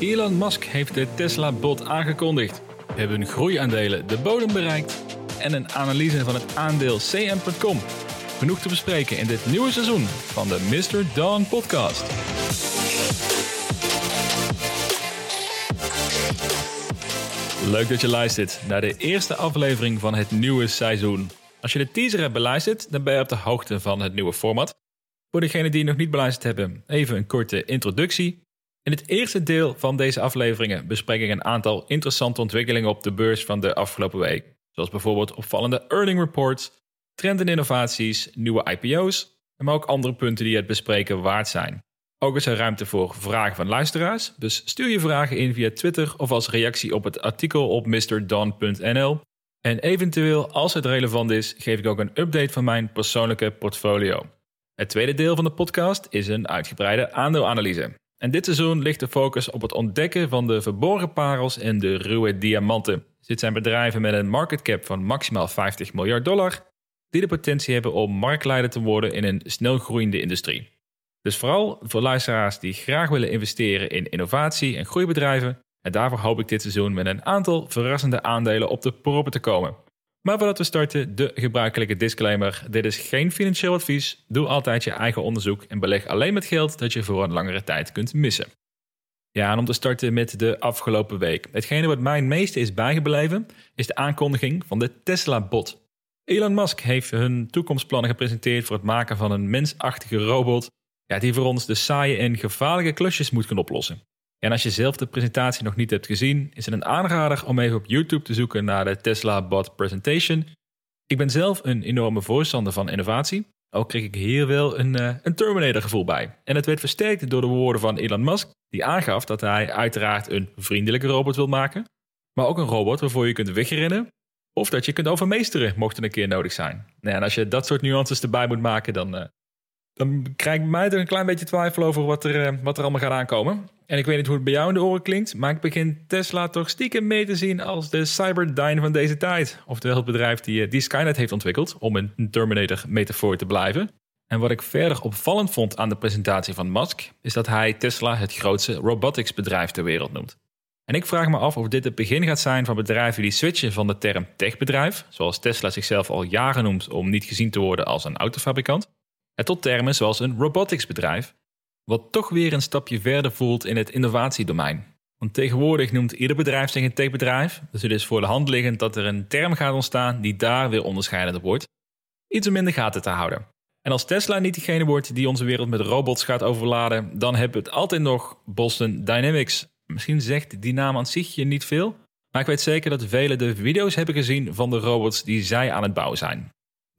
Elon Musk heeft de Tesla-bot aangekondigd. We hebben groeiaandelen de bodem bereikt en een analyse van het aandeel CM.com. Genoeg te bespreken in dit nieuwe seizoen van de Mr. Dawn podcast. Leuk dat je luistert naar de eerste aflevering van het nieuwe seizoen. Als je de teaser hebt beluisterd, dan ben je op de hoogte van het nieuwe format. Voor degenen die nog niet beluisterd hebben, even een korte introductie. In het eerste deel van deze afleveringen bespreek ik een aantal interessante ontwikkelingen op de beurs van de afgelopen week. Zoals bijvoorbeeld opvallende earning reports, trend en innovaties, nieuwe IPO's, maar ook andere punten die het bespreken waard zijn. Ook is er ruimte voor vragen van luisteraars, dus stuur je vragen in via Twitter of als reactie op het artikel op mrdon.nl. En eventueel, als het relevant is, geef ik ook een update van mijn persoonlijke portfolio. Het tweede deel van de podcast is een uitgebreide aandeelanalyse. En dit seizoen ligt de focus op het ontdekken van de verborgen parels en de ruwe diamanten. Dit zijn bedrijven met een market cap van maximaal 50 miljard dollar, die de potentie hebben om marktleider te worden in een snel groeiende industrie. Dus vooral voor luisteraars die graag willen investeren in innovatie en groeibedrijven. En daarvoor hoop ik dit seizoen met een aantal verrassende aandelen op de proppen te komen. Maar voordat we starten, de gebruikelijke disclaimer. Dit is geen financieel advies. Doe altijd je eigen onderzoek en beleg alleen met geld dat je voor een langere tijd kunt missen. Ja, en om te starten met de afgelopen week. Hetgene wat mij het meeste is bijgebleven, is de aankondiging van de Tesla-bot. Elon Musk heeft hun toekomstplannen gepresenteerd voor het maken van een mensachtige robot ja, die voor ons de saaie en gevaarlijke klusjes moet kunnen oplossen. En als je zelf de presentatie nog niet hebt gezien, is het een aanrader om even op YouTube te zoeken naar de Tesla Bot Presentation. Ik ben zelf een enorme voorstander van innovatie. Ook kreeg ik hier wel een, uh, een Terminator gevoel bij. En het werd versterkt door de woorden van Elon Musk, die aangaf dat hij uiteraard een vriendelijke robot wil maken, maar ook een robot waarvoor je kunt wegrennen of dat je kunt overmeesteren, mocht het een keer nodig zijn. Nou, en als je dat soort nuances erbij moet maken, dan, uh, dan krijg mij er een klein beetje twijfel over wat er, uh, wat er allemaal gaat aankomen. En ik weet niet hoe het bij jou in de oren klinkt, maar ik begin Tesla toch stiekem mee te zien als de Cyberdyne van deze tijd. Oftewel het bedrijf die, eh, die Skynet heeft ontwikkeld, om een Terminator-metafoor te blijven. En wat ik verder opvallend vond aan de presentatie van Musk, is dat hij Tesla het grootste robotics bedrijf ter wereld noemt. En ik vraag me af of dit het begin gaat zijn van bedrijven die switchen van de term techbedrijf, zoals Tesla zichzelf al jaren noemt om niet gezien te worden als een autofabrikant, en tot termen zoals een roboticsbedrijf, wat toch weer een stapje verder voelt in het innovatiedomein. Want tegenwoordig noemt ieder bedrijf zich een techbedrijf, dus het is voor de hand liggend dat er een term gaat ontstaan die daar weer onderscheidend wordt. Iets om in de gaten te houden. En als Tesla niet diegene wordt die onze wereld met robots gaat overladen, dan hebben we het altijd nog Boston Dynamics. Misschien zegt die naam aan zich je niet veel, maar ik weet zeker dat velen de video's hebben gezien van de robots die zij aan het bouwen zijn.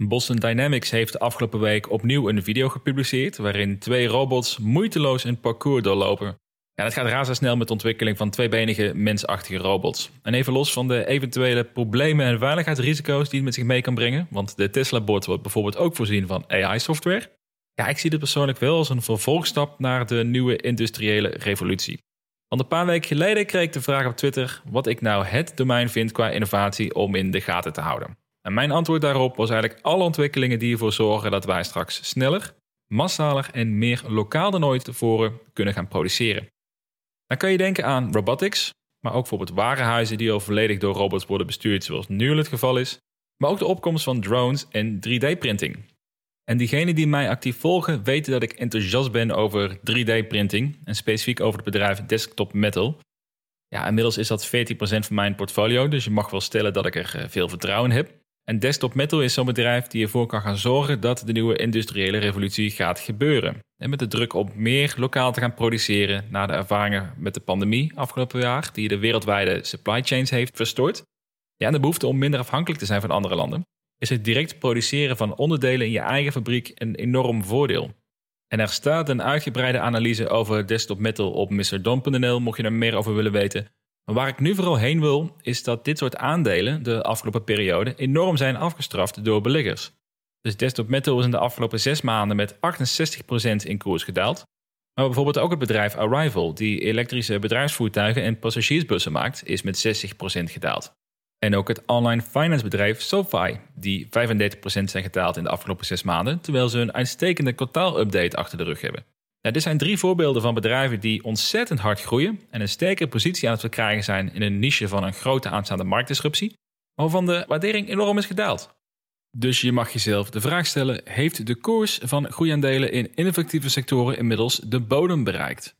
Boston Dynamics heeft afgelopen week opnieuw een video gepubliceerd waarin twee robots moeiteloos een parcours doorlopen. Ja, het gaat razendsnel met de ontwikkeling van tweebenige mensachtige robots. En even los van de eventuele problemen en veiligheidsrisico's die het met zich mee kan brengen, want de Tesla-bot wordt bijvoorbeeld ook voorzien van AI-software. Ja, ik zie dit persoonlijk wel als een vervolgstap naar de nieuwe industriële revolutie. Want een paar weken geleden kreeg ik de vraag op Twitter wat ik nou het domein vind qua innovatie om in de gaten te houden. En mijn antwoord daarop was eigenlijk alle ontwikkelingen die ervoor zorgen dat wij straks sneller, massaler en meer lokaal dan ooit tevoren kunnen gaan produceren. Dan kan je denken aan robotics, maar ook bijvoorbeeld warenhuizen die al volledig door robots worden bestuurd, zoals nu het geval is, maar ook de opkomst van drones en 3D-printing. En diegenen die mij actief volgen weten dat ik enthousiast ben over 3D-printing en specifiek over het bedrijf Desktop Metal. Ja, inmiddels is dat 14% van mijn portfolio, dus je mag wel stellen dat ik er eh, veel vertrouwen in heb. En Desktop Metal is zo'n bedrijf die ervoor kan gaan zorgen dat de nieuwe industriële revolutie gaat gebeuren. En met de druk op meer lokaal te gaan produceren na de ervaringen met de pandemie afgelopen jaar, die de wereldwijde supply chains heeft verstoord. En de behoefte om minder afhankelijk te zijn van andere landen, is het direct produceren van onderdelen in je eigen fabriek een enorm voordeel. En er staat een uitgebreide analyse over Desktop Metal op mrdon.nl, mocht je er meer over willen weten. Maar waar ik nu vooral heen wil, is dat dit soort aandelen de afgelopen periode enorm zijn afgestraft door beleggers. Dus Desktop Metal is in de afgelopen zes maanden met 68% in koers gedaald. Maar bijvoorbeeld ook het bedrijf Arrival, die elektrische bedrijfsvoertuigen en passagiersbussen maakt, is met 60% gedaald. En ook het online finance bedrijf SoFi, die 35% zijn gedaald in de afgelopen zes maanden, terwijl ze een uitstekende kwartaalupdate achter de rug hebben. Nou, dit zijn drie voorbeelden van bedrijven die ontzettend hard groeien en een sterke positie aan het verkrijgen zijn in een niche van een grote aanstaande marktdisruptie, waarvan de waardering enorm is gedaald. Dus je mag jezelf de vraag stellen: heeft de koers van groeiaandelen in ineffectieve sectoren inmiddels de bodem bereikt?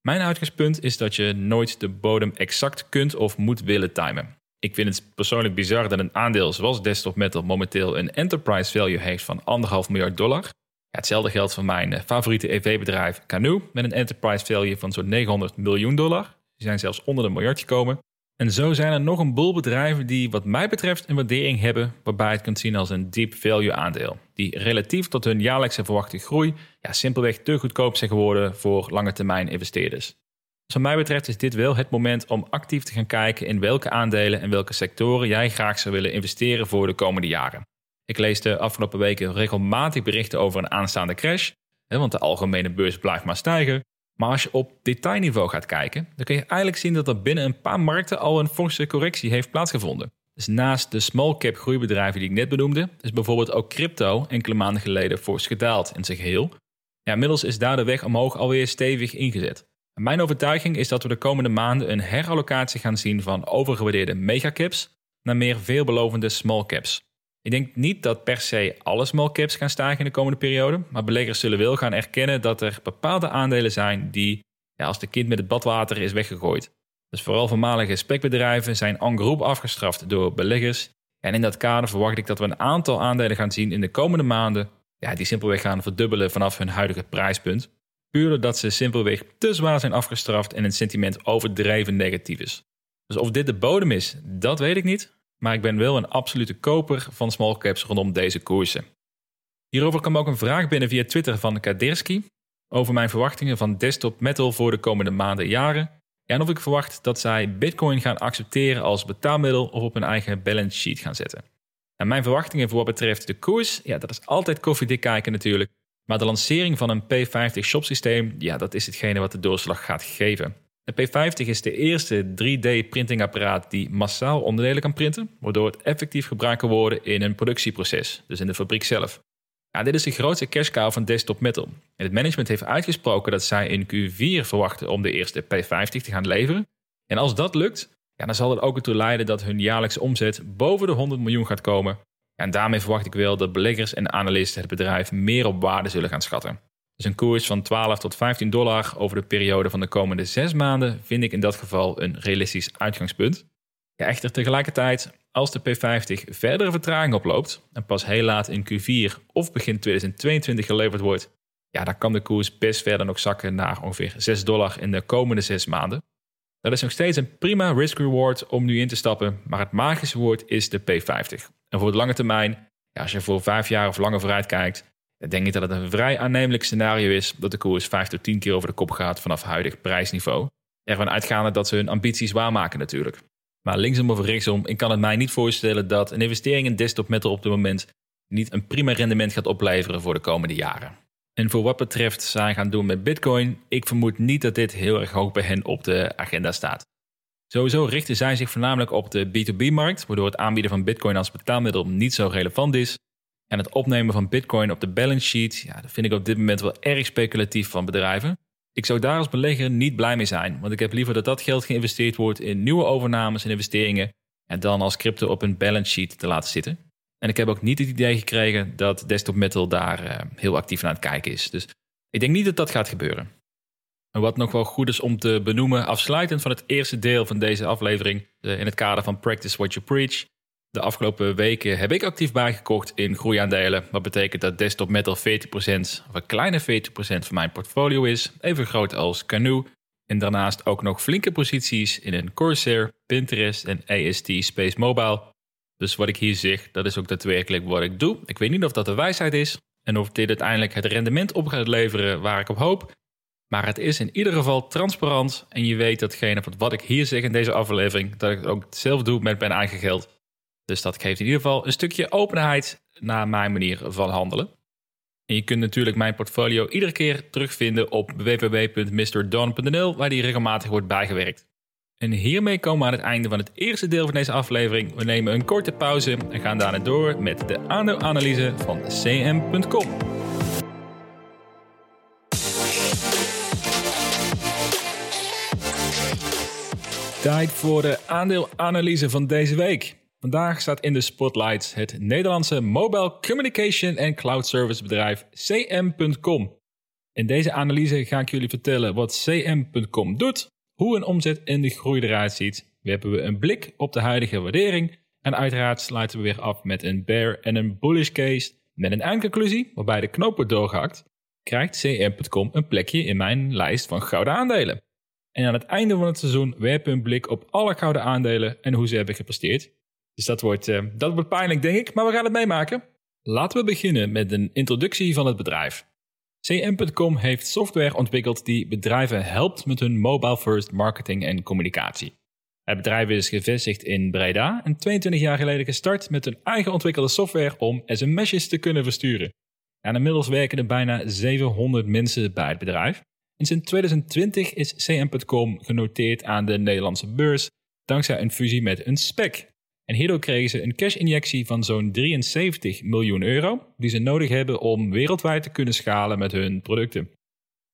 Mijn uitgangspunt is dat je nooit de bodem exact kunt of moet willen timen. Ik vind het persoonlijk bizar dat een aandeel zoals Desktop Metal momenteel een enterprise value heeft van 1,5 miljard dollar. Hetzelfde geldt voor mijn eh, favoriete EV-bedrijf Canoe met een enterprise value van zo'n 900 miljoen dollar. Die zijn zelfs onder de miljard gekomen. En zo zijn er nog een boel bedrijven die wat mij betreft een waardering hebben waarbij je het kunt zien als een deep value aandeel. Die relatief tot hun jaarlijkse verwachte groei ja, simpelweg te goedkoop zijn geworden voor lange termijn investeerders. Dus wat mij betreft is dit wel het moment om actief te gaan kijken in welke aandelen en welke sectoren jij graag zou willen investeren voor de komende jaren. Ik lees de afgelopen weken regelmatig berichten over een aanstaande crash, want de algemene beurs blijft maar stijgen. Maar als je op detailniveau gaat kijken, dan kun je eigenlijk zien dat er binnen een paar markten al een forse correctie heeft plaatsgevonden. Dus naast de small cap groeibedrijven die ik net benoemde, is bijvoorbeeld ook crypto enkele maanden geleden fors gedaald in zijn geheel. Ja, inmiddels is daar de weg omhoog alweer stevig ingezet. mijn overtuiging is dat we de komende maanden een herallocatie gaan zien van overgewaardeerde megacaps naar meer veelbelovende small caps. Ik denk niet dat per se alle small caps gaan stijgen in de komende periode, maar beleggers zullen wel gaan erkennen dat er bepaalde aandelen zijn die ja, als de kind met het badwater is weggegooid. Dus vooral voormalige spekbedrijven zijn en group afgestraft door beleggers. En in dat kader verwacht ik dat we een aantal aandelen gaan zien in de komende maanden ja, die simpelweg gaan verdubbelen vanaf hun huidige prijspunt. Puur doordat ze simpelweg te zwaar zijn afgestraft en het sentiment overdreven negatief is. Dus of dit de bodem is, dat weet ik niet. Maar ik ben wel een absolute koper van small caps rondom deze koersen. Hierover kwam ook een vraag binnen via Twitter van Kadirski over mijn verwachtingen van desktop metal voor de komende maanden en jaren. En of ik verwacht dat zij Bitcoin gaan accepteren als betaalmiddel of op hun eigen balance sheet gaan zetten. En mijn verwachtingen voor wat betreft de koers, ja, dat is altijd koffiedik kijken natuurlijk. Maar de lancering van een P50 shop systeem, ja, dat is hetgene wat de doorslag gaat geven. De P50 is de eerste 3D-printingapparaat die massaal onderdelen kan printen, waardoor het effectief gebruikt kan worden in een productieproces, dus in de fabriek zelf. Ja, dit is de grootste cash van Desktop Metal. En het management heeft uitgesproken dat zij in Q4 verwachten om de eerste P50 te gaan leveren. En als dat lukt, ja, dan zal het ook ertoe leiden dat hun jaarlijkse omzet boven de 100 miljoen gaat komen. En daarmee verwacht ik wel dat beleggers en analisten het bedrijf meer op waarde zullen gaan schatten. Dus een koers van 12 tot 15 dollar over de periode van de komende zes maanden vind ik in dat geval een realistisch uitgangspunt. Ja, echter tegelijkertijd, als de P50 verdere vertraging oploopt en pas heel laat in Q4 of begin 2022 geleverd wordt, ja, dan kan de koers best verder nog zakken naar ongeveer 6 dollar in de komende zes maanden. Dat is nog steeds een prima risk-reward om nu in te stappen, maar het magische woord is de P50. En voor de lange termijn, ja, als je voor vijf jaar of langer vooruit kijkt, ik denk niet dat het een vrij aannemelijk scenario is dat de koers 5 tot 10 keer over de kop gaat vanaf huidig prijsniveau. Ervan uitgaande dat ze hun ambities waarmaken natuurlijk. Maar linksom of rechtsom, ik kan het mij niet voorstellen dat een investering in desktop metal op dit moment niet een prima rendement gaat opleveren voor de komende jaren. En voor wat betreft zij gaan doen met Bitcoin, ik vermoed niet dat dit heel erg hoog bij hen op de agenda staat. Sowieso richten zij zich voornamelijk op de B2B-markt, waardoor het aanbieden van Bitcoin als betaalmiddel niet zo relevant is. En het opnemen van Bitcoin op de balance sheet, ja, dat vind ik op dit moment wel erg speculatief van bedrijven. Ik zou daar als belegger niet blij mee zijn, want ik heb liever dat dat geld geïnvesteerd wordt in nieuwe overnames en investeringen en dan als crypto op een balance sheet te laten zitten. En ik heb ook niet het idee gekregen dat Desktop Metal daar uh, heel actief naar het kijken is. Dus ik denk niet dat dat gaat gebeuren. En wat nog wel goed is om te benoemen, afsluitend van het eerste deel van deze aflevering, uh, in het kader van Practice What You Preach, de afgelopen weken heb ik actief bijgekocht in groeiaandelen. Wat betekent dat desktop metal 40%, of een kleine 40% van mijn portfolio is. Even groot als Canoe. En daarnaast ook nog flinke posities in een Corsair, Pinterest en AST Space Mobile. Dus wat ik hier zeg, dat is ook daadwerkelijk wat ik doe. Ik weet niet of dat de wijsheid is en of dit uiteindelijk het rendement op gaat leveren waar ik op hoop. Maar het is in ieder geval transparant en je weet datgene wat ik hier zeg in deze aflevering, dat ik het ook zelf doe met mijn eigen geld. Dus dat geeft in ieder geval een stukje openheid naar mijn manier van handelen. En je kunt natuurlijk mijn portfolio iedere keer terugvinden op www.mrdon.nl, waar die regelmatig wordt bijgewerkt. En hiermee komen we aan het einde van het eerste deel van deze aflevering. We nemen een korte pauze en gaan daarna door met de aandeelanalyse van cm.com. Tijd voor de aandeelanalyse van deze week. Vandaag staat in de spotlight het Nederlandse mobile communication en cloud service bedrijf CM.com. In deze analyse ga ik jullie vertellen wat CM.com doet, hoe een omzet en de groei eruit ziet. Werpen we een blik op de huidige waardering en uiteraard sluiten we weer af met een bear en een bullish case met een eindconclusie waarbij de knoop wordt doorgehakt. Krijgt CM.com een plekje in mijn lijst van gouden aandelen. En aan het einde van het seizoen werpen we een blik op alle gouden aandelen en hoe ze hebben gepresteerd. Dus dat wordt, uh, dat wordt pijnlijk, denk ik, maar we gaan het meemaken. Laten we beginnen met een introductie van het bedrijf. CM.com heeft software ontwikkeld die bedrijven helpt met hun mobile first marketing en communicatie. Het bedrijf is gevestigd in Breda en 22 jaar geleden gestart met een eigen ontwikkelde software om sms'jes te kunnen versturen. En inmiddels werken er bijna 700 mensen bij het bedrijf. En sinds 2020 is CM.com genoteerd aan de Nederlandse beurs dankzij een fusie met een SPEC. En hierdoor kregen ze een cash-injectie van zo'n 73 miljoen euro, die ze nodig hebben om wereldwijd te kunnen schalen met hun producten.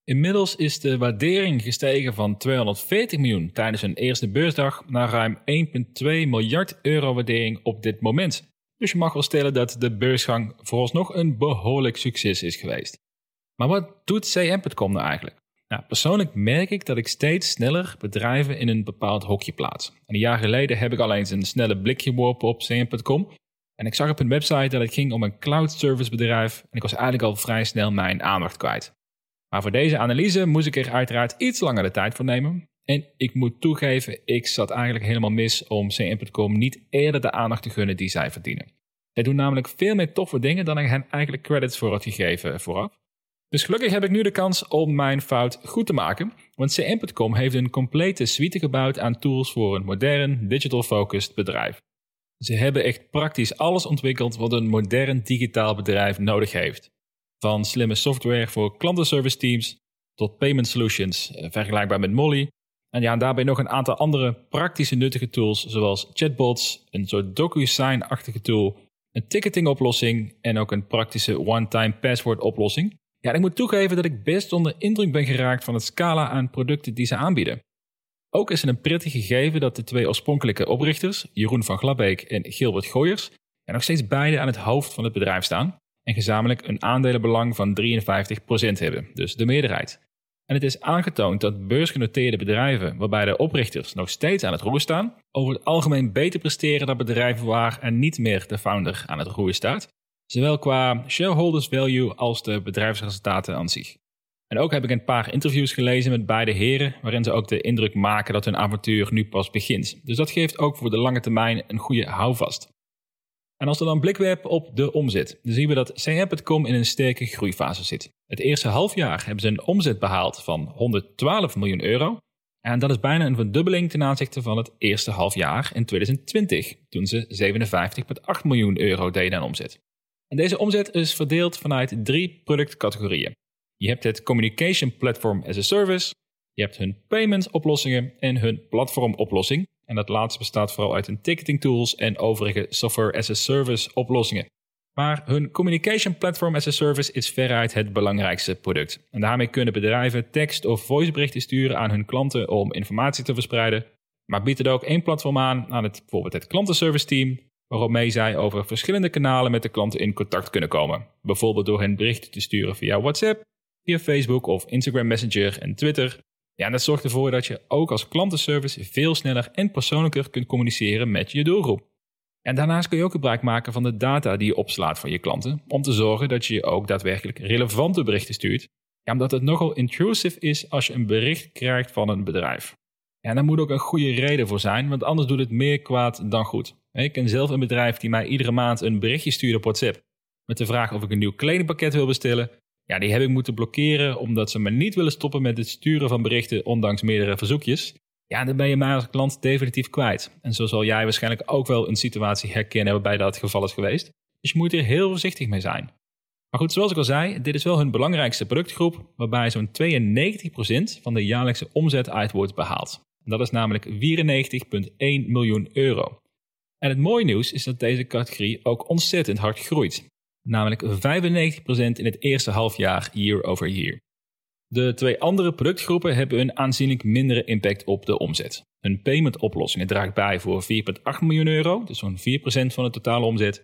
Inmiddels is de waardering gestegen van 240 miljoen tijdens hun eerste beursdag naar ruim 1,2 miljard euro waardering op dit moment. Dus je mag wel stellen dat de beursgang vooralsnog een behoorlijk succes is geweest. Maar wat doet CM.com nou eigenlijk? Nou, persoonlijk merk ik dat ik steeds sneller bedrijven in een bepaald hokje plaats. En een jaar geleden heb ik al eens een snelle blik geworpen op CM.com. En ik zag op hun website dat het ging om een cloud service bedrijf. En ik was eigenlijk al vrij snel mijn aandacht kwijt. Maar voor deze analyse moest ik er uiteraard iets langer de tijd voor nemen. En ik moet toegeven, ik zat eigenlijk helemaal mis om CM.com niet eerder de aandacht te gunnen die zij verdienen. Zij doen namelijk veel meer toffe dingen dan ik hen eigenlijk credits voor had gegeven vooraf. Dus gelukkig heb ik nu de kans om mijn fout goed te maken, want CM.com heeft een complete suite gebouwd aan tools voor een modern, digital-focused bedrijf. Ze hebben echt praktisch alles ontwikkeld wat een modern digitaal bedrijf nodig heeft. Van slimme software voor klantenservice teams tot payment solutions, eh, vergelijkbaar met Molly. En ja, daarbij nog een aantal andere praktische nuttige tools, zoals chatbots, een soort DocuSign-achtige tool, een ticketing-oplossing en ook een praktische one-time password oplossing. Ja, ik moet toegeven dat ik best onder indruk ben geraakt van het scala aan producten die ze aanbieden. Ook is het een prettig gegeven dat de twee oorspronkelijke oprichters, Jeroen van Glabbeek en Gilbert Gooyers, nog steeds beide aan het hoofd van het bedrijf staan en gezamenlijk een aandelenbelang van 53% hebben, dus de meerderheid. En het is aangetoond dat beursgenoteerde bedrijven, waarbij de oprichters nog steeds aan het roer staan, over het algemeen beter presteren dan bedrijven waar er niet meer de founder aan het roer staat, zowel qua shareholders value als de bedrijfsresultaten aan zich. En ook heb ik een paar interviews gelezen met beide heren, waarin ze ook de indruk maken dat hun avontuur nu pas begint. Dus dat geeft ook voor de lange termijn een goede houvast. En als we dan blik werpen op de omzet, dan zien we dat CM.com in een sterke groeifase zit. Het eerste halfjaar hebben ze een omzet behaald van 112 miljoen euro. En dat is bijna een verdubbeling ten aanzichte van het eerste halfjaar in 2020, toen ze 57,8 miljoen euro deden aan omzet. En deze omzet is verdeeld vanuit drie productcategorieën. Je hebt het Communication Platform as a Service, je hebt hun payments oplossingen en hun platformoplossing. En dat laatste bestaat vooral uit hun ticketing tools en overige software as a service oplossingen. Maar hun Communication Platform as a Service is veruit het belangrijkste product. En daarmee kunnen bedrijven tekst- of voiceberichten sturen aan hun klanten om informatie te verspreiden. Maar biedt het ook één platform aan aan het, bijvoorbeeld het klantenservice team, waarmee zij over verschillende kanalen met de klanten in contact kunnen komen. Bijvoorbeeld door hen berichten te sturen via WhatsApp, via Facebook of Instagram Messenger en Twitter. Ja, dat zorgt ervoor dat je ook als klantenservice veel sneller en persoonlijker kunt communiceren met je doelgroep. En daarnaast kun je ook gebruik maken van de data die je opslaat van je klanten, om te zorgen dat je ook daadwerkelijk relevante berichten stuurt. Ja, omdat het nogal intrusive is als je een bericht krijgt van een bedrijf. En daar moet ook een goede reden voor zijn, want anders doet het meer kwaad dan goed. Ik ken zelf een bedrijf die mij iedere maand een berichtje stuurt op WhatsApp met de vraag of ik een nieuw kledingpakket wil bestellen. Ja, die heb ik moeten blokkeren omdat ze me niet willen stoppen met het sturen van berichten ondanks meerdere verzoekjes. Ja, dan ben je mij als klant definitief kwijt. En zo zal jij waarschijnlijk ook wel een situatie herkennen waarbij dat het geval is geweest. Dus je moet er heel voorzichtig mee zijn. Maar goed, zoals ik al zei, dit is wel hun belangrijkste productgroep, waarbij zo'n 92% van de jaarlijkse omzet uit wordt behaald. Dat is namelijk 94,1 miljoen euro. En het mooie nieuws is dat deze categorie ook ontzettend hard groeit. Namelijk 95% in het eerste halfjaar year over year. De twee andere productgroepen hebben een aanzienlijk mindere impact op de omzet. Hun payment-oplossingen draagt bij voor 4,8 miljoen euro, dus zo'n 4% van de totale omzet.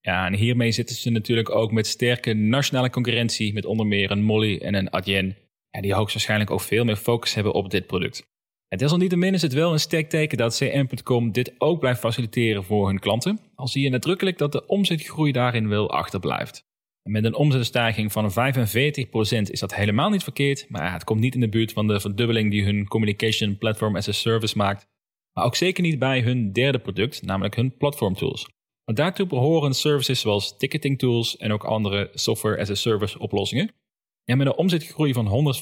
Ja, en hiermee zitten ze natuurlijk ook met sterke nationale concurrentie met onder meer een Molly en een Adyen, ja, die hoogstwaarschijnlijk ook veel meer focus hebben op dit product. En desalniettemin is het wel een sterk teken dat CM.com dit ook blijft faciliteren voor hun klanten, al zie je nadrukkelijk dat de omzetgroei daarin wel achterblijft. Met een omzetstijging van 45% is dat helemaal niet verkeerd, maar het komt niet in de buurt van de verdubbeling die hun Communication Platform as a Service maakt, maar ook zeker niet bij hun derde product, namelijk hun platform tools. Want daartoe behoren services zoals ticketing tools en ook andere software as a service oplossingen. En met een omzetgroei van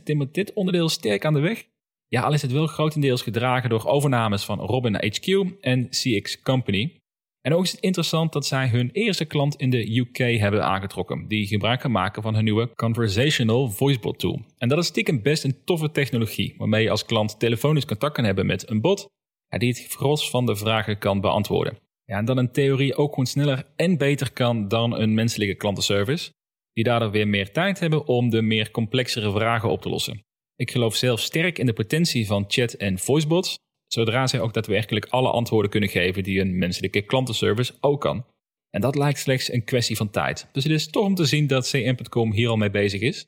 195% timmert dit onderdeel sterk aan de weg. Ja, al is het wel grotendeels gedragen door overnames van Robin HQ en CX Company. En ook is het interessant dat zij hun eerste klant in de UK hebben aangetrokken, die gebruik kan maken van hun nieuwe Conversational Voicebot tool. En dat is stiekem best een toffe technologie, waarmee je als klant telefonisch contact kan hebben met een bot, die het gros van de vragen kan beantwoorden. Ja, en dan in theorie ook gewoon sneller en beter kan dan een menselijke klantenservice, die daardoor weer meer tijd hebben om de meer complexere vragen op te lossen. Ik geloof zelf sterk in de potentie van chat- en voicebots, zodra zij ook daadwerkelijk alle antwoorden kunnen geven die een menselijke klantenservice ook kan. En dat lijkt slechts een kwestie van tijd. Dus het is toch om te zien dat CM.com hier al mee bezig is.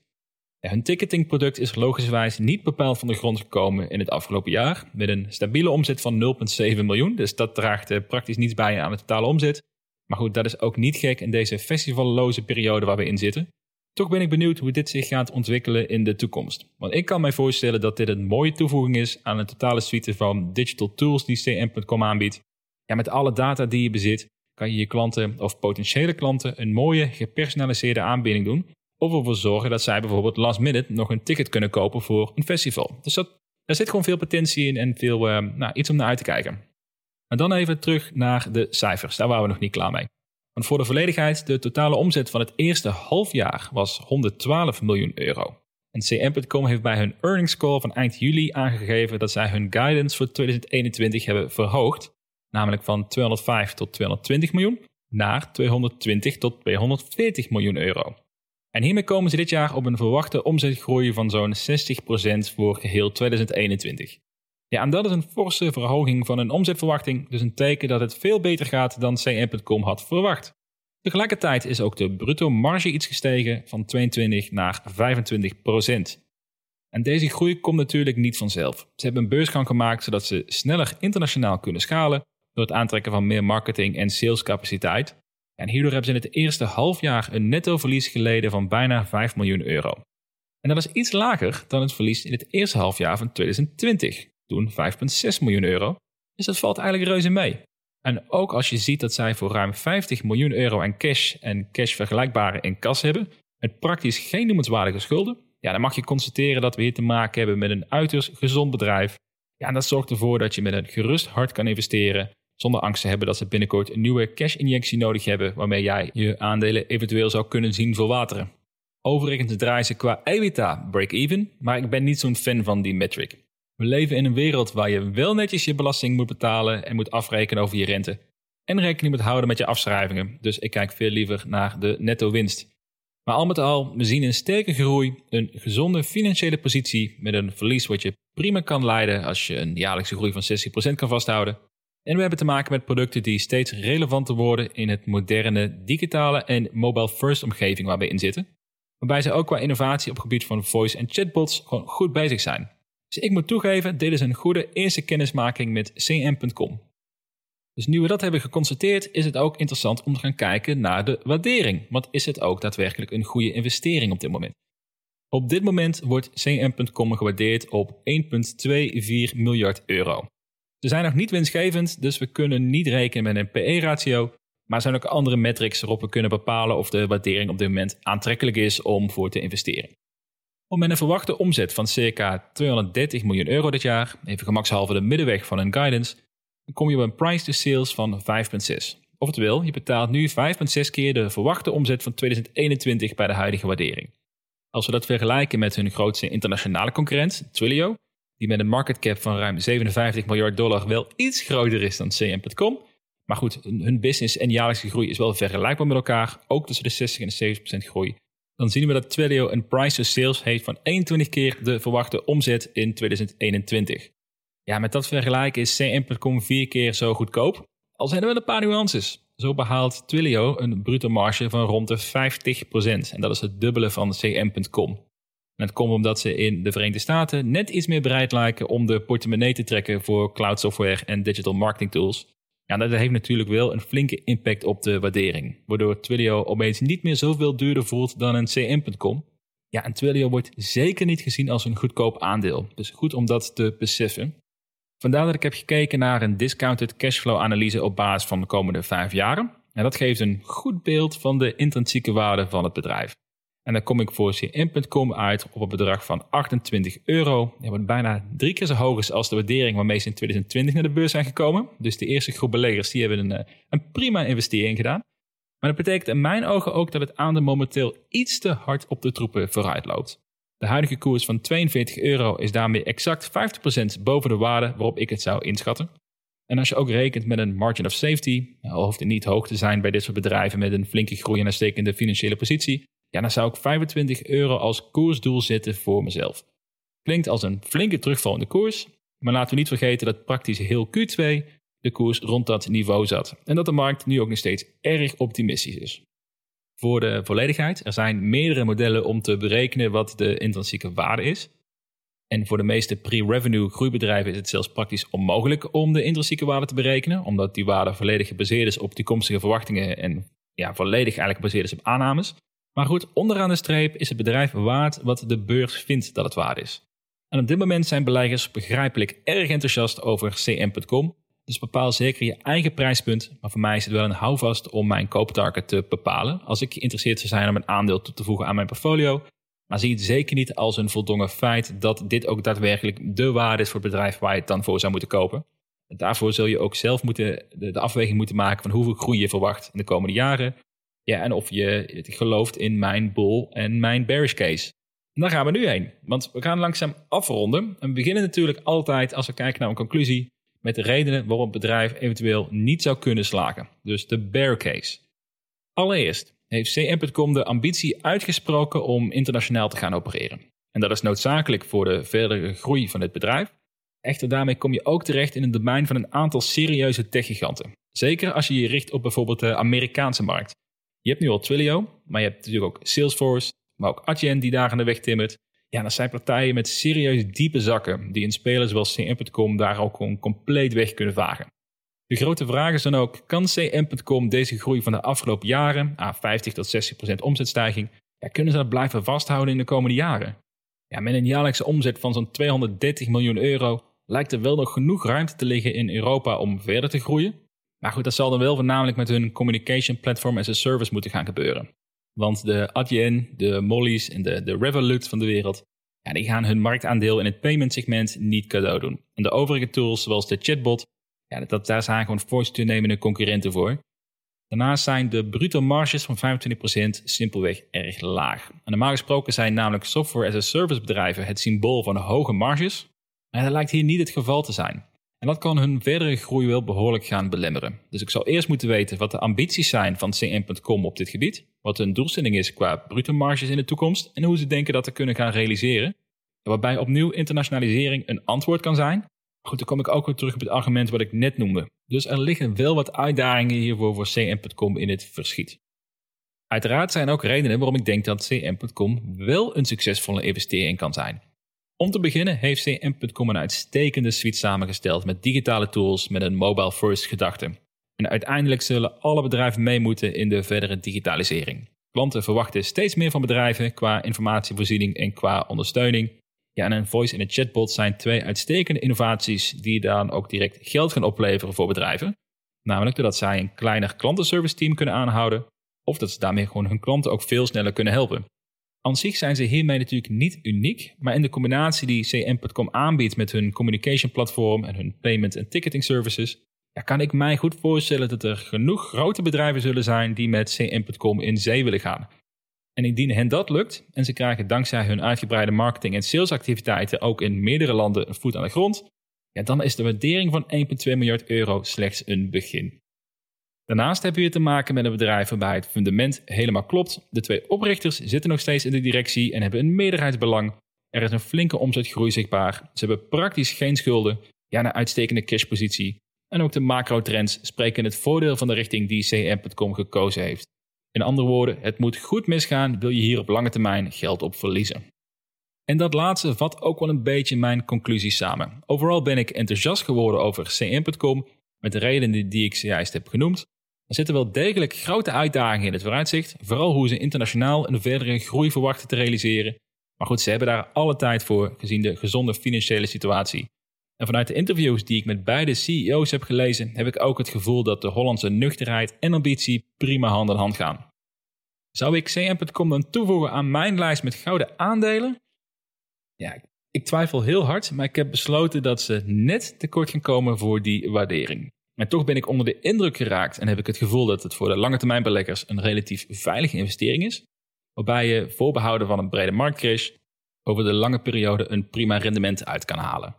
hun ticketingproduct is logischerwijs niet bepaald van de grond gekomen in het afgelopen jaar, met een stabiele omzet van 0,7 miljoen, dus dat draagt eh, praktisch niets bij aan de totale omzet. Maar goed, dat is ook niet gek in deze festivalloze periode waar we in zitten. Toch ben ik benieuwd hoe dit zich gaat ontwikkelen in de toekomst. Want ik kan mij voorstellen dat dit een mooie toevoeging is aan een totale suite van digital tools die CM.com aanbiedt. Ja, met alle data die je bezit, kan je je klanten of potentiële klanten een mooie gepersonaliseerde aanbieding doen. Of ervoor zorgen dat zij bijvoorbeeld last minute nog een ticket kunnen kopen voor een festival. Dus dat, daar zit gewoon veel potentie in en veel, uh, nou, iets om naar uit te kijken. En dan even terug naar de cijfers. Daar waren we nog niet klaar mee. Want voor de volledigheid, de totale omzet van het eerste halfjaar was 112 miljoen euro. En CM.com heeft bij hun earnings call van eind juli aangegeven dat zij hun guidance voor 2021 hebben verhoogd, namelijk van 205 tot 220 miljoen naar 220 tot 240 miljoen euro. En hiermee komen ze dit jaar op een verwachte omzetgroei van zo'n 60% voor geheel 2021. Ja, en dat is een forse verhoging van een omzetverwachting, dus een teken dat het veel beter gaat dan CM.com had verwacht. Tegelijkertijd is ook de bruto marge iets gestegen van 22 naar 25 procent. En deze groei komt natuurlijk niet vanzelf. Ze hebben een beursgang gemaakt zodat ze sneller internationaal kunnen schalen door het aantrekken van meer marketing en salescapaciteit. En hierdoor hebben ze in het eerste halfjaar een netto verlies geleden van bijna 5 miljoen euro. En dat is iets lager dan het verlies in het eerste halfjaar van 2020 toen 5,6 miljoen euro. Dus dat valt eigenlijk reuze mee. En ook als je ziet dat zij voor ruim 50 miljoen euro aan cash en cash vergelijkbare in kas hebben, met praktisch geen noemenswaardige schulden, ja, dan mag je constateren dat we hier te maken hebben met een uiterst gezond bedrijf. Ja, en dat zorgt ervoor dat je met een gerust hart kan investeren, zonder angst te hebben dat ze binnenkort een nieuwe cash-injectie nodig hebben, waarmee jij je aandelen eventueel zou kunnen zien verwateren. Overigens draaien ze qua EBITDA break-even, maar ik ben niet zo'n fan van die metric. We leven in een wereld waar je wel netjes je belasting moet betalen en moet afrekenen over je rente. En rekening moet houden met je afschrijvingen. Dus ik kijk veel liever naar de netto winst. Maar al met al, we zien een sterke groei, een gezonde financiële positie met een verlies wat je prima kan leiden als je een jaarlijkse groei van 60% kan vasthouden. En we hebben te maken met producten die steeds relevanter worden in het moderne, digitale en mobile first omgeving waar we in zitten. Waarbij ze ook qua innovatie op het gebied van voice en chatbots gewoon goed bezig zijn. Dus ik moet toegeven, dit is een goede eerste kennismaking met cm.com. Dus nu we dat hebben geconstateerd, is het ook interessant om te gaan kijken naar de waardering. Want is het ook daadwerkelijk een goede investering op dit moment? Op dit moment wordt cm.com gewaardeerd op 1,24 miljard euro. Ze zijn nog niet winstgevend, dus we kunnen niet rekenen met een PE-ratio. Maar er zijn ook andere metrics waarop we kunnen bepalen of de waardering op dit moment aantrekkelijk is om voor te investeren. Om met een verwachte omzet van circa 230 miljoen euro dit jaar, even gemakshalve de middenweg van hun guidance, dan kom je op een price to sales van 5,6. Oftewel, je betaalt nu 5,6 keer de verwachte omzet van 2021 bij de huidige waardering. Als we dat vergelijken met hun grootste internationale concurrent, Twilio, die met een market cap van ruim 57 miljard dollar wel iets groter is dan CM.com. Maar goed, hun business en jaarlijkse groei is wel vergelijkbaar met elkaar, ook tussen de 60 en de 70% groei. Dan zien we dat Twilio een price to sales heeft van 21 keer de verwachte omzet in 2021. Ja, met dat vergelijken is CM.com vier keer zo goedkoop. Al zijn er wel een paar nuances. Zo behaalt Twilio een bruto marge van rond de 50%. En dat is het dubbele van CM.com. En dat komt omdat ze in de Verenigde Staten net iets meer bereid lijken om de portemonnee te trekken voor cloud software en digital marketing tools. Ja, dat heeft natuurlijk wel een flinke impact op de waardering, waardoor Twilio opeens niet meer zoveel duurder voelt dan een CM.com. Ja, en Twilio wordt zeker niet gezien als een goedkoop aandeel, dus goed om dat te beseffen. Vandaar dat ik heb gekeken naar een discounted cashflow analyse op basis van de komende vijf jaren. En dat geeft een goed beeld van de intrinsieke waarde van het bedrijf. En dan kom ik voor CM.com uit op een bedrag van 28 euro. Dat wordt bijna drie keer zo hoog als de waardering waarmee ze in 2020 naar de beurs zijn gekomen. Dus de eerste groep beleggers die hebben een, eh, een prima investering gedaan. Maar dat betekent in mijn ogen ook dat het aandeel momenteel iets te hard op de troepen vooruit loopt. De huidige koers van 42 euro is daarmee exact 50% boven de waarde waarop ik het zou inschatten. En als je ook rekent met een margin of safety, hoeft het niet hoog te zijn bij dit soort bedrijven met een flinke groei en uitstekende financiële positie, ja, dan zou ik 25 euro als koersdoel zetten voor mezelf. Klinkt als een flinke terugval in de koers, maar laten we niet vergeten dat praktisch heel Q2 de koers rond dat niveau zat en dat de markt nu ook nog steeds erg optimistisch is. Voor de volledigheid, er zijn meerdere modellen om te berekenen wat de intrinsieke waarde is. En voor de meeste pre-revenue groeibedrijven is het zelfs praktisch onmogelijk om de intrinsieke waarde te berekenen, omdat die waarde volledig gebaseerd is op toekomstige verwachtingen en ja, volledig eigenlijk gebaseerd is op aannames. Maar goed, onderaan de streep is het bedrijf waard wat de beurs vindt dat het waard is. En op dit moment zijn beleggers begrijpelijk erg enthousiast over cm.com, dus bepaal zeker je eigen prijspunt. Maar voor mij is het wel een houvast om mijn kooptarget te bepalen. Als ik geïnteresseerd zou zijn om een aandeel toe te voegen aan mijn portfolio, maar zie het zeker niet als een voldongen feit dat dit ook daadwerkelijk de waarde is voor het bedrijf waar je het dan voor zou moeten kopen. En daarvoor zul je ook zelf moeten, de, de afweging moeten maken van hoeveel groei je verwacht in de komende jaren. Ja, en of je gelooft in mijn bull en mijn bearish case. En daar gaan we nu heen, want we gaan langzaam afronden. En we beginnen natuurlijk altijd, als we kijken naar een conclusie, met de redenen waarom het bedrijf eventueel niet zou kunnen slagen. Dus de bear case. Allereerst heeft CM.com de ambitie uitgesproken om internationaal te gaan opereren. En dat is noodzakelijk voor de verdere groei van het bedrijf. Echter, daarmee kom je ook terecht in het domein van een aantal serieuze techgiganten. Zeker als je je richt op bijvoorbeeld de Amerikaanse markt. Je hebt nu al Twilio, maar je hebt natuurlijk ook Salesforce, maar ook Adyen die daar aan de weg timmert. Ja, dat zijn partijen met serieus diepe zakken die een speler zoals CM.com daar ook gewoon compleet weg kunnen vagen. De grote vraag is dan ook, kan CM.com deze groei van de afgelopen jaren, aan 50 tot 60 procent omzetstijging, ja, kunnen ze dat blijven vasthouden in de komende jaren? Ja, met een jaarlijkse omzet van zo'n 230 miljoen euro lijkt er wel nog genoeg ruimte te liggen in Europa om verder te groeien. Maar goed, dat zal dan wel voornamelijk met hun communication platform as a service moeten gaan gebeuren. Want de Adyen, de Mollies en de, de Revolut van de wereld, die gaan hun marktaandeel in het payment segment niet cadeau doen. En de overige tools, zoals de chatbot, ja, dat, daar zijn gewoon voortstuurnemende concurrenten voor. Daarnaast zijn de bruto marges van 25% simpelweg erg laag. En normaal gesproken zijn namelijk software as a service bedrijven het symbool van hoge marges. Maar dat lijkt hier niet het geval te zijn. En dat kan hun verdere groei wel behoorlijk gaan belemmeren. Dus ik zou eerst moeten weten wat de ambities zijn van CM.com op dit gebied, wat hun doelstelling is qua bruto marges in de toekomst en hoe ze denken dat te kunnen gaan realiseren. Waarbij opnieuw internationalisering een antwoord kan zijn. Goed, dan kom ik ook weer terug op het argument wat ik net noemde. Dus er liggen wel wat uitdagingen hiervoor voor CM.com in het verschiet. Uiteraard zijn ook redenen waarom ik denk dat CM.com wel een succesvolle investering kan zijn. Om te beginnen heeft CM.com een uitstekende suite samengesteld met digitale tools met een mobile-first gedachte. En uiteindelijk zullen alle bedrijven mee moeten in de verdere digitalisering. Klanten verwachten steeds meer van bedrijven qua informatievoorziening en qua ondersteuning. Ja, en een voice en een chatbot zijn twee uitstekende innovaties die dan ook direct geld gaan opleveren voor bedrijven. Namelijk doordat zij een kleiner klantenservice team kunnen aanhouden, of dat ze daarmee gewoon hun klanten ook veel sneller kunnen helpen. Aan zich zijn ze hiermee natuurlijk niet uniek, maar in de combinatie die CM.com aanbiedt met hun communication platform en hun payment en ticketing services, ja, kan ik mij goed voorstellen dat er genoeg grote bedrijven zullen zijn die met CM.com in zee willen gaan. En indien hen dat lukt en ze krijgen dankzij hun uitgebreide marketing en salesactiviteiten ook in meerdere landen een voet aan de grond, ja, dan is de waardering van 1,2 miljard euro slechts een begin. Daarnaast heb je te maken met een bedrijf waarbij het fundament helemaal klopt. De twee oprichters zitten nog steeds in de directie en hebben een meerderheidsbelang. Er is een flinke omzetgroei zichtbaar. Ze hebben praktisch geen schulden. Ja, een uitstekende cashpositie. En ook de macro-trends spreken het voordeel van de richting die CM.com gekozen heeft. In andere woorden, het moet goed misgaan, wil je hier op lange termijn geld op verliezen. En dat laatste vat ook wel een beetje mijn conclusie samen. Overal ben ik enthousiast geworden over CM.com, met de redenen die ik zojuist heb genoemd. Er zitten wel degelijk grote uitdagingen in het vooruitzicht, vooral hoe ze internationaal een verdere groei verwachten te realiseren. Maar goed, ze hebben daar alle tijd voor, gezien de gezonde financiële situatie. En vanuit de interviews die ik met beide CEO's heb gelezen, heb ik ook het gevoel dat de Hollandse nuchterheid en ambitie prima hand in hand gaan. Zou ik CM.com dan toevoegen aan mijn lijst met gouden aandelen? Ja, ik twijfel heel hard, maar ik heb besloten dat ze net tekort gaan komen voor die waardering. En toch ben ik onder de indruk geraakt en heb ik het gevoel dat het voor de lange termijn beleggers een relatief veilige investering is, waarbij je voorbehouden van een brede marktcrash over de lange periode een prima rendement uit kan halen.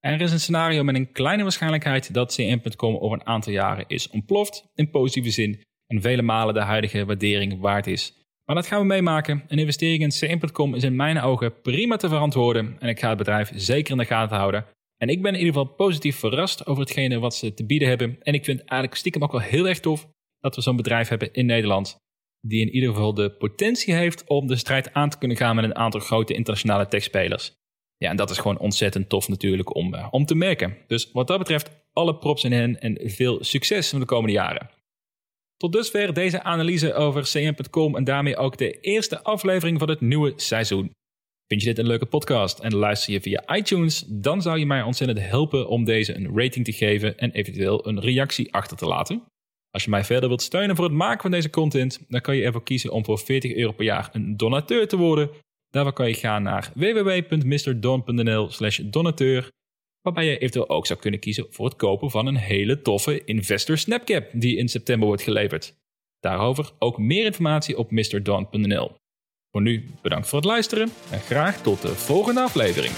Er is een scenario met een kleine waarschijnlijkheid dat CM.com over een aantal jaren is ontploft, in positieve zin, en vele malen de huidige waardering waard is. Maar dat gaan we meemaken. Een investering in CM.com is in mijn ogen prima te verantwoorden en ik ga het bedrijf zeker in de gaten houden. En ik ben in ieder geval positief verrast over hetgene wat ze te bieden hebben. En ik vind eigenlijk stiekem ook wel heel erg tof dat we zo'n bedrijf hebben in Nederland. Die in ieder geval de potentie heeft om de strijd aan te kunnen gaan met een aantal grote internationale techspelers. Ja, en dat is gewoon ontzettend tof natuurlijk om, uh, om te merken. Dus wat dat betreft, alle props in hen en veel succes in de komende jaren. Tot dusver deze analyse over CM.com en daarmee ook de eerste aflevering van het nieuwe seizoen. Vind je dit een leuke podcast en luister je via iTunes, dan zou je mij ontzettend helpen om deze een rating te geven en eventueel een reactie achter te laten. Als je mij verder wilt steunen voor het maken van deze content, dan kan je ervoor kiezen om voor 40 euro per jaar een donateur te worden. Daarvoor kan je gaan naar www.mrdon.nl slash donateur, waarbij je eventueel ook zou kunnen kiezen voor het kopen van een hele toffe Investor Snapcap die in september wordt geleverd. Daarover ook meer informatie op mrdon.nl. Voor nu bedankt voor het luisteren en graag tot de volgende aflevering.